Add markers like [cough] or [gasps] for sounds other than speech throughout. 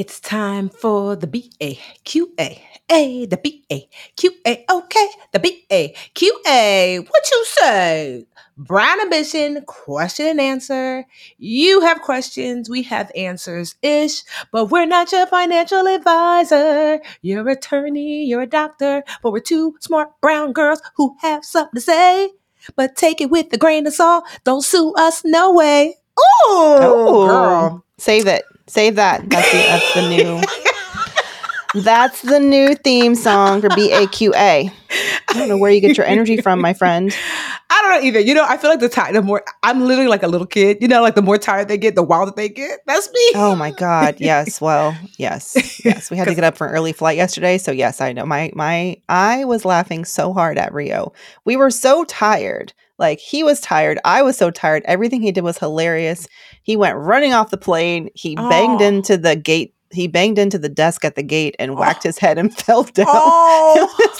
It's time for the B A Q A A, the B A Q A. Okay, the B A Q A. What you say? Brown ambition, question and answer. You have questions, we have answers ish, but we're not your financial advisor. You're an attorney, you're a doctor, but we're two smart brown girls who have something to say. But take it with a grain of salt. Don't sue us, no way. Oh, Ooh, Oh, girl. Save it. Save that. That's the, that's the new. [laughs] That's the new theme song for BAQA. I don't know where you get your energy from, my friend. [laughs] I don't know either. You know, I feel like the time, the more I'm literally like a little kid. You know, like the more tired they get, the wilder they get. That's me. Oh my God. [laughs] Yes. Well, yes. Yes. We had to get up for an early flight yesterday. So yes, I know. My my I was laughing so hard at Rio. We were so tired. Like he was tired. I was so tired. Everything he did was hilarious. He went running off the plane. He banged Oh. into the gate. He banged into the desk at the gate and oh. whacked Oh. his head and [laughs] fell down. [laughs]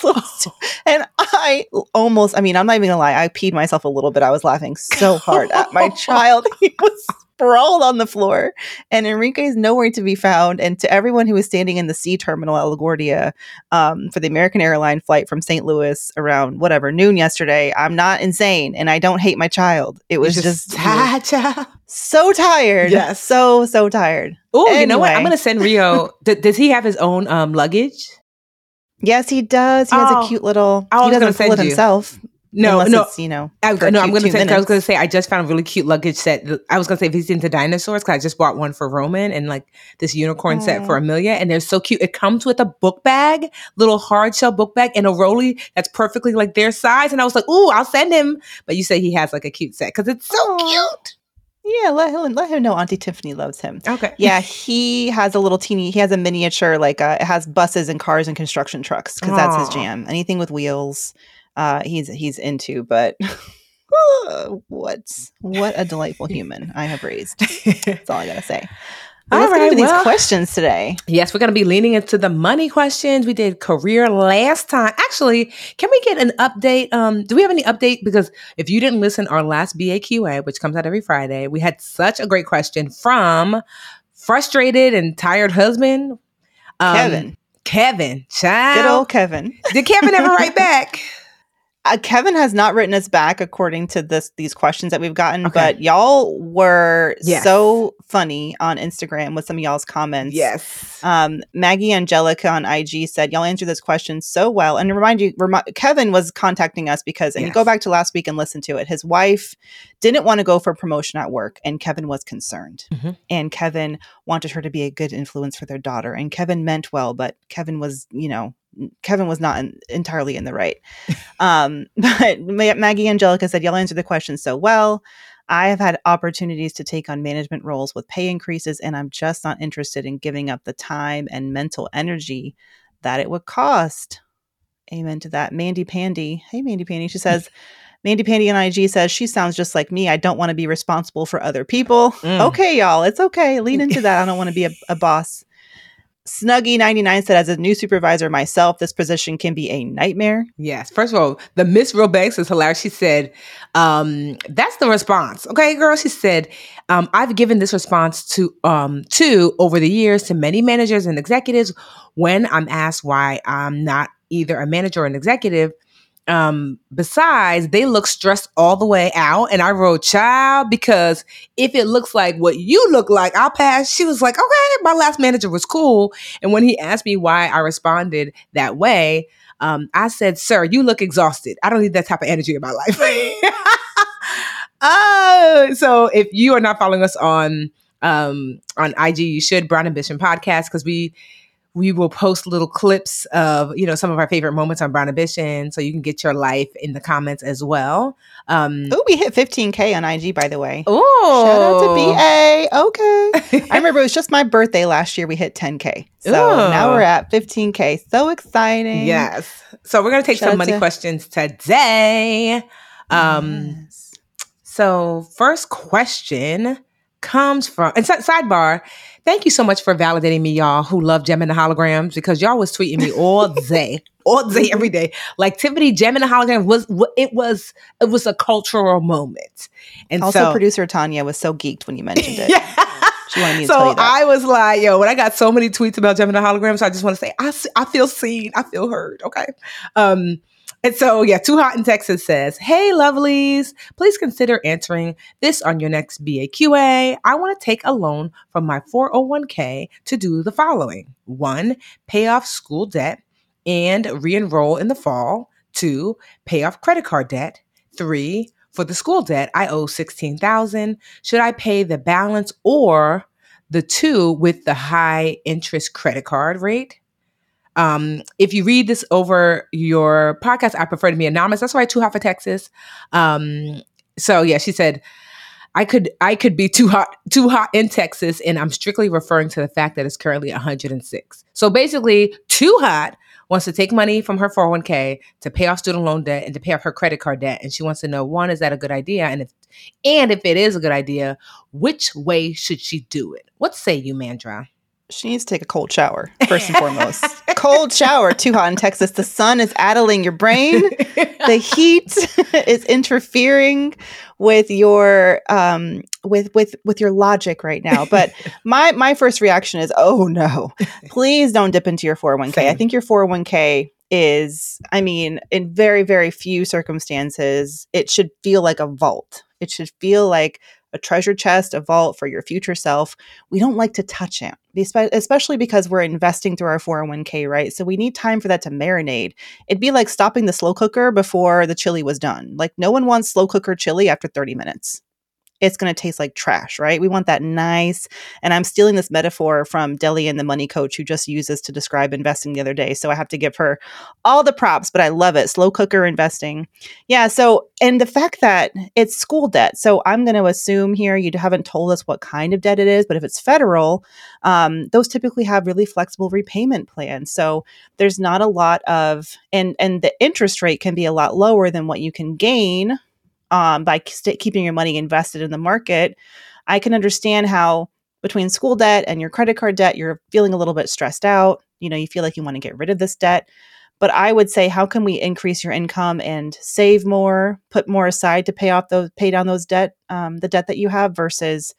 Oh, and I almost, I mean, I'm not even gonna lie, I peed myself a little bit. I was laughing so hard at my [laughs] child. He was sprawled on the floor, and Enrique is nowhere to be found. And to everyone who was standing in the C terminal at LaGuardia um, for the American airline flight from St. Louis around whatever noon yesterday, I'm not insane and I don't hate my child. It was just, [laughs] so tired. Yes. So, so tired. Oh, you know what? I'm gonna send Rio. [laughs] D- does he have his own um luggage? Yes, he does. He has Oh, a cute little, I he doesn't pull it send you. himself. No, unless no. it's, you know, I, no, I'm gonna two say. I was gonna say. I just found a really cute luggage set. I was gonna say if he's into dinosaurs, because I just bought one for Roman and like this unicorn set for Amelia, and they're so cute. It comes with a book bag, little hard shell book bag, and a rolly that's perfectly like their size. And I was like, "Ooh, I'll send him." But you say he has like a cute set because it's so cute. Yeah, let him let him know Auntie Tiffany loves him. Okay. Yeah, he has a little teeny. He has a miniature, like uh, it has buses and cars and construction trucks because that's his jam. Anything with wheels, uh, he's he's into. But [laughs] what what a delightful [laughs] human I have raised. [laughs] That's all I gotta say. But All right, these well- questions today. Yes, we're going to be leaning into the money questions. We did career last time. Actually, can we get an update? Um, do we have any update? Because if you didn't listen, our last BAQA, which comes out every Friday, we had such a great question from frustrated and tired husband um, Kevin, Kevin, good old Kevin. Did Kevin ever write back? Uh, Kevin has not written us back according to this these questions that we've gotten, Okay. but y'all were Yes. so funny on Instagram with some of y'all's comments. Yes. Um, Maggie Angelica on IG said, "Y'all answered this question so well." And to remind you, remi- Kevin was contacting us because, and you go back to last week and listen to it. His wife didn't want to go for promotion at work, and Kevin was concerned. Mhm. And Kevin wanted her to be a good influence for their daughter. And Kevin meant well, but Kevin was, you know, Kevin was not in, entirely in the right. um, [laughs] but Maggie Angelica said, "Y'all answered the question so well." I have had opportunities to take on management roles with pay increases, and I'm just not interested in giving up the time and mental energy that it would cost. Amen to that. Mandy Pandy. Hey, Mandy Pandy. She says, [laughs] Mandy Pandy on IG says, she sounds just like me. I don't want to be responsible for other people. Mm. Okay, y'all. It's okay. Lean [laughs] into that. I don't want to be a, a boss. Snuggy99 said, as a new supervisor myself, this position can be a nightmare. Yes. First of all, the Miss Real Banks is hilarious. She said, um, that's the response. Okay, girl. She said, um, I've given this response to um to over the years to many managers and executives when I'm asked why I'm not either a manager or an executive. Um, besides, they look stressed all the way out. And I wrote, child, because if it looks like what you look like, I'll pass. She was like, okay, my last manager was cool. And when he asked me why I responded that way, um, I said, sir, you look exhausted. I don't need that type of energy in my life. uh, [laughs] so if you are not following us on um, on IG, you should Brown Ambition Podcast because we we will post little clips of you know some of our favorite moments on Brown Ambition, so you can get your life in the comments as well. Um, oh, we hit 15k on IG, by the way. Oh, shout out to BA. Okay, I [laughs] remember it was just my birthday last year. We hit 10k, so Ooh. now we're at 15k. So exciting! Yes. So we're gonna take shout some money to- questions today. Um, yes. So first question comes from and sidebar Thank you so much for validating me, y'all who love Gemini holograms because y'all was tweeting me all [laughs] day, all day, every day. Like Tiffany, Gemini hologram was it was it was a cultural moment. And also, so, producer Tanya was so geeked when you mentioned it. [laughs] yeah. She wanted me to so tell you that. I was like, yo, when I got so many tweets about Gemini holograms, I just want to say, I, I feel seen, I feel heard. Okay. Um, and so, yeah, Too Hot in Texas says, Hey, lovelies, please consider answering this on your next BAQA. I want to take a loan from my 401k to do the following one, pay off school debt and re enroll in the fall. Two, pay off credit card debt. Three, for the school debt, I owe 16000 Should I pay the balance or the two with the high interest credit card rate? Um, if you read this over your podcast, I prefer to be anonymous. That's why too hot for Texas. Um, so yeah, she said, I could I could be too hot too hot in Texas, and I'm strictly referring to the fact that it's currently 106. So basically, too hot wants to take money from her 401k to pay off student loan debt and to pay off her credit card debt, and she wants to know one, is that a good idea? And if and if it is a good idea, which way should she do it? What say you, Mandra? She needs to take a cold shower, first and [laughs] foremost. cold shower, too hot in Texas. The sun is addling your brain. The [laughs] heat [laughs] is interfering with your um with with with your logic right now. But my my first reaction is, oh no, please don't dip into your 401k. Same. I think your 401k is, I mean, in very, very few circumstances, it should feel like a vault. It should feel like a treasure chest, a vault for your future self. We don't like to touch it, especially because we're investing through our 401k, right? So we need time for that to marinate. It'd be like stopping the slow cooker before the chili was done. Like no one wants slow cooker chili after 30 minutes it's going to taste like trash, right? We want that nice. And I'm stealing this metaphor from Delyanne the money coach who just used this to describe investing the other day. So I have to give her all the props, but I love it. Slow cooker investing. Yeah. So, and the fact that it's school debt. So I'm going to assume here you haven't told us what kind of debt it is, but if it's federal, um, those typically have really flexible repayment plans. So there's not a lot of, and, and the interest rate can be a lot lower than what you can gain um, by st- keeping your money invested in the market, I can understand how between school debt and your credit card debt, you're feeling a little bit stressed out. You know, you feel like you want to get rid of this debt. But I would say, how can we increase your income and save more, put more aside to pay off those, pay down those debt, um, the debt that you have, versus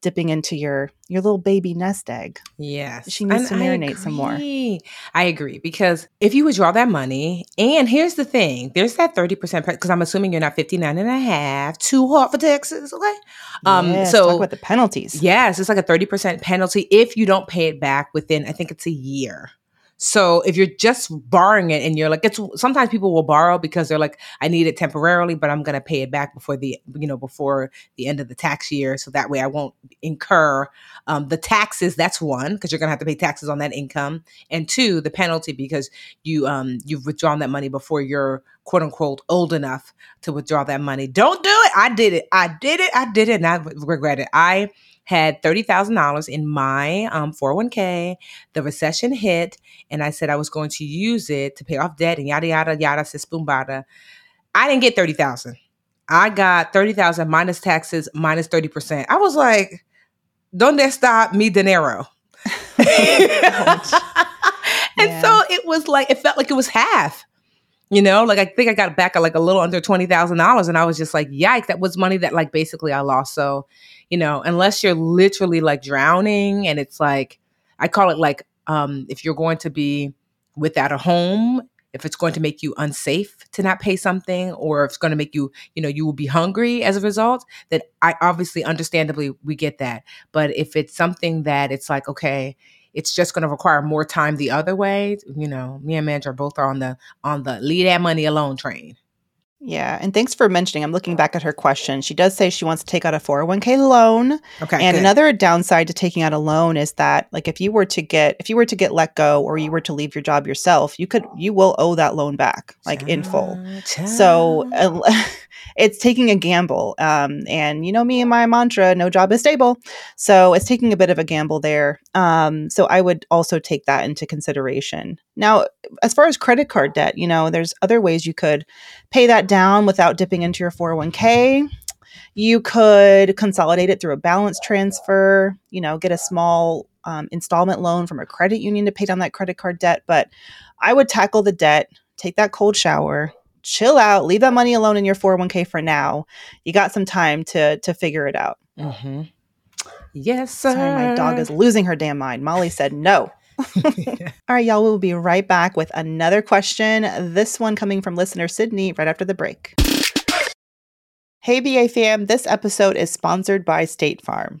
dipping into your your little baby nest egg. Yes. She needs and to marinate some more. I agree because if you withdraw that money, and here's the thing, there's that 30% because I'm assuming you're not 59 and a half, too hot for Texas, okay? Um yes, so talk about the penalties. Yes, it's like a 30% penalty if you don't pay it back within I think it's a year. So if you're just borrowing it and you're like, it's sometimes people will borrow because they're like, I need it temporarily, but I'm going to pay it back before the, you know, before the end of the tax year. So that way I won't incur um, the taxes. That's one, because you're going to have to pay taxes on that income. And two, the penalty because you, um, you've withdrawn that money before you're quote unquote old enough to withdraw that money. Don't do it. I did it. I did it. I did it. And I regret it. I, had $30,000 in my um, 401k. The recession hit, and I said I was going to use it to pay off debt and yada, yada, yada, bada. I didn't get 30000 I got 30000 minus taxes, minus 30%. I was like, donde stop me dinero? [laughs] [laughs] and yeah. so it was like, it felt like it was half. You know, like I think I got back like a little under twenty thousand dollars, and I was just like, "Yikes!" That was money that like basically I lost. So you know, unless you're literally like drowning and it's like, I call it like, um, if you're going to be without a home, if it's going to make you unsafe to not pay something or if it's going to make you you know you will be hungry as a result that i obviously understandably we get that but if it's something that it's like okay it's just going to require more time the other way you know me and manager both are on the on the lead that money alone train yeah, and thanks for mentioning. I'm looking back at her question. She does say she wants to take out a 401k loan. okay And good. another downside to taking out a loan is that like if you were to get if you were to get let go or you were to leave your job yourself, you could you will owe that loan back like in full. So [laughs] it's taking a gamble. Um, and you know me and my mantra, no job is stable. So it's taking a bit of a gamble there. Um, so I would also take that into consideration. Now, as far as credit card debt, you know, there's other ways you could pay that down without dipping into your 401k. You could consolidate it through a balance transfer, you know, get a small um, installment loan from a credit union to pay down that credit card debt. But I would tackle the debt, take that cold shower, chill out, leave that money alone in your 401k for now. You got some time to to figure it out. Mhm. yes sir Sorry, my dog is losing her damn mind. Molly said no. [laughs] [laughs] All right, y'all, we'll be right back with another question. This one coming from listener Sydney right after the break. Hey, BA fam, this episode is sponsored by State Farm.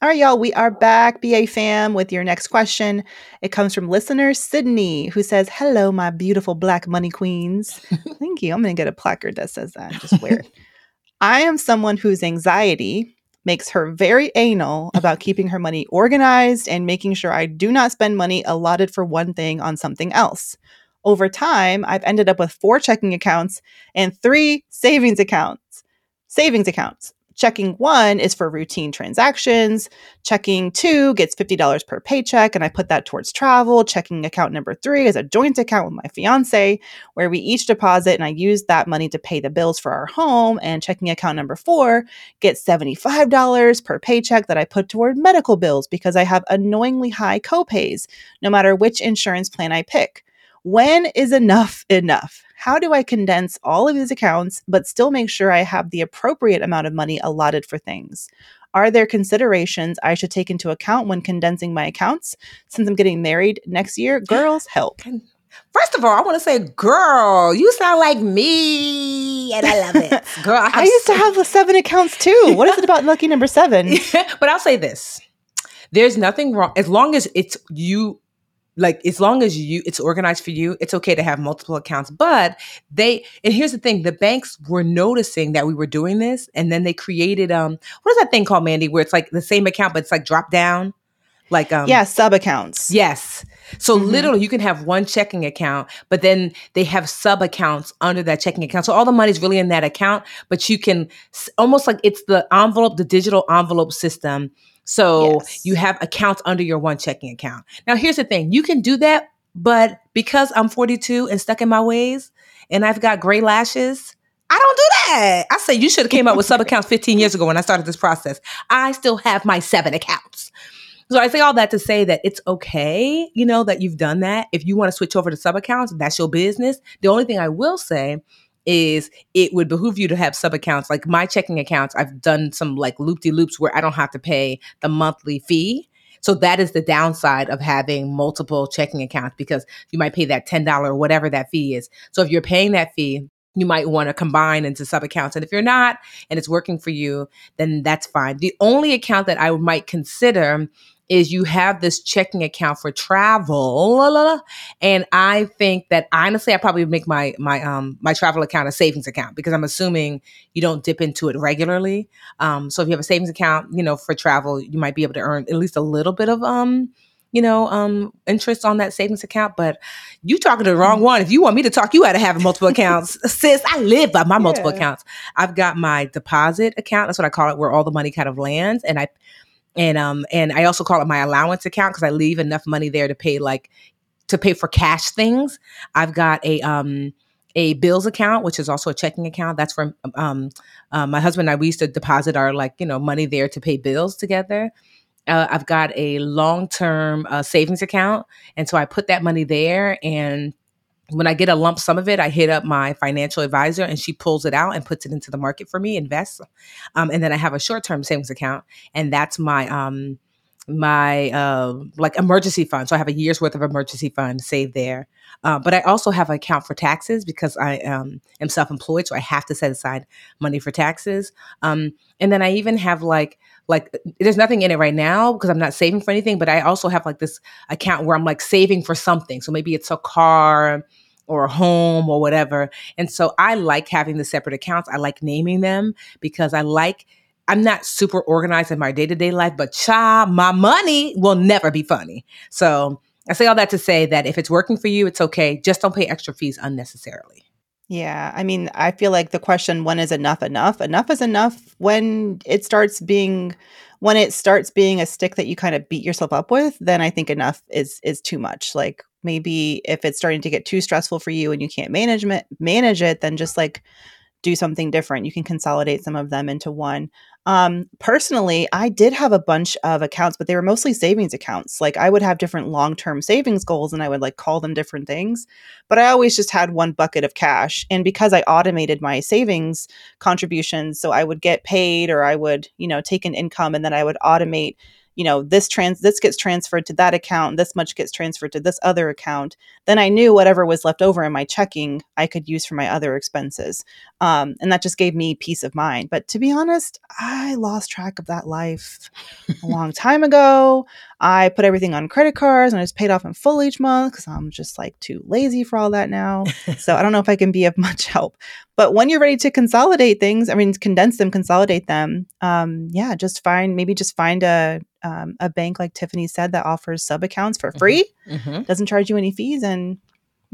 All right, y'all, we are back, BA fam, with your next question. It comes from listener Sydney, who says, Hello, my beautiful black money queens. [laughs] Thank you. I'm going to get a placard that says that. Just wear it. I am someone whose anxiety makes her very anal about [laughs] keeping her money organized and making sure I do not spend money allotted for one thing on something else. Over time, I've ended up with four checking accounts and three savings accounts. Savings accounts. Checking one is for routine transactions. Checking two gets $50 per paycheck, and I put that towards travel. Checking account number three is a joint account with my fiance where we each deposit, and I use that money to pay the bills for our home. And checking account number four gets $75 per paycheck that I put toward medical bills because I have annoyingly high copays no matter which insurance plan I pick. When is enough enough? How do I condense all of these accounts but still make sure I have the appropriate amount of money allotted for things? Are there considerations I should take into account when condensing my accounts? Since I'm getting married next year, [gasps] girls, help. First of all, I want to say, girl, you sound like me, and I love it. [laughs] Girl, I, I used to have the seven accounts too. What is it about lucky number seven? [laughs] but I'll say this: there's nothing wrong as long as it's you. Like as long as you it's organized for you, it's okay to have multiple accounts. But they and here's the thing: the banks were noticing that we were doing this, and then they created um what is that thing called, Mandi, where it's like the same account but it's like drop down, like um yeah, sub accounts. Yes. So Mhm. literally you can have one checking account, but then they have sub accounts under that checking account. So all the money's really in that account, but you can almost like it's the envelope, the digital envelope system. So Yes. you have accounts under your one checking account. Now here's the thing. You can do that, but because I'm 42 and stuck in my ways and I've got gray lashes, I don't do that. I say you should have came up with sub accounts 15 years ago when I started this process. I still have my seven accounts. So I say all that to say that it's okay, you know, that you've done that. If you want to switch over to sub accounts, that's your business. The only thing I will say is it would behoove you to have sub accounts. Like my checking accounts, I've done some like loop de loops where I don't have to pay the monthly fee. So that is the downside of having multiple checking accounts because you might pay that $10 or whatever that fee is. So if you're paying that fee, you might want to combine into sub accounts. And if you're not and it's working for you, then that's fine. The only account that I might consider is you have this checking account for travel la, la, la. and i think that honestly i probably make my my um my travel account a savings account because i'm assuming you don't dip into it regularly um so if you have a savings account you know for travel you might be able to earn at least a little bit of um you know, um, interest on that savings account. But you talking to the wrong one. If you want me to talk you out of having multiple accounts, [laughs] sis, I live by my multiple accounts. I've got my deposit account. That's what I call it, where all the money kind of lands. And I and um and I also call it my allowance account because I leave enough money there to pay like to pay for cash things. I've got a um a bills account, which is also a checking account. That's for um, uh, my husband and I. We used to deposit our like you know money there to pay bills together. Uh, I've got a long term uh, savings account, and so I put that money there. And when I get a lump sum of it, I hit up my financial advisor, and she pulls it out and puts it into the market for me, invests. Um, and then I have a short term savings account, and that's my um, my uh, like emergency fund. So I have a year's worth of emergency fund saved there. Uh, but I also have an account for taxes because I um, am self employed, so I have to set aside money for taxes. Um, and then I even have like like there's nothing in it right now because I'm not saving for anything. But I also have like this account where I'm like saving for something. So maybe it's a car or a home or whatever. And so I like having the separate accounts. I like naming them because I like I'm not super organized in my day to day life, but cha, my money will never be funny. So I say all that to say that if it's working for you, it's okay. Just don't pay extra fees unnecessarily. Yeah. I mean, I feel like the question, when is enough enough? Enough is enough when it starts being when it starts being a stick that you kind of beat yourself up with, then I think enough is is too much. Like maybe if it's starting to get too stressful for you and you can't manage it, manage it, then just like do something different. You can consolidate some of them into one. Um, personally, I did have a bunch of accounts, but they were mostly savings accounts. Like I would have different long term savings goals and I would like call them different things. But I always just had one bucket of cash. And because I automated my savings contributions, so I would get paid or I would, you know, take an income and then I would automate you know this trans this gets transferred to that account this much gets transferred to this other account then i knew whatever was left over in my checking i could use for my other expenses. Um, and that just gave me peace of mind. But to be honest i lost track of that life a [laughs] long time ago. I put everything on credit cards and i just paid off in full each month because i'm just like too lazy for all that now. So i don't know if i can be of [laughs] much help but when you're ready to consolidate things i mean condense them consolidate them um, yeah just find maybe just find a um, a bank like Tiffany said that offers sub accounts for mm-hmm. free, mm-hmm. doesn't charge you any fees, and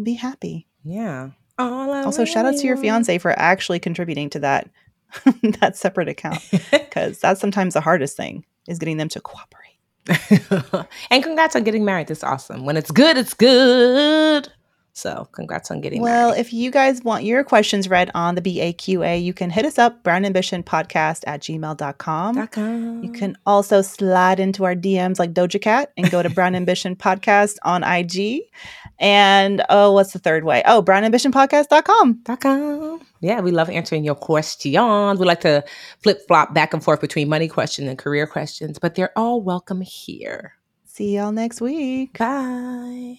be happy. Yeah. also, shout out to your fiance for actually contributing to that [laughs] that separate account [laughs] because that's sometimes the hardest thing is getting them to cooperate. [laughs] and congrats on getting married. That's awesome. When it's good, it's good. So congrats on getting well, married. if you guys want your questions read on the BAQA, you can hit us up, Brown Ambition Podcast at gmail.com. .com. You can also slide into our DMs like Doja Cat and go to [laughs] Brown Ambition Podcast on IG. And oh, what's the third way? Oh, brownambitionpodcast.com. .com. Yeah, we love answering your questions. We like to flip flop back and forth between money questions and career questions, but they're all welcome here. See y'all next week. Bye.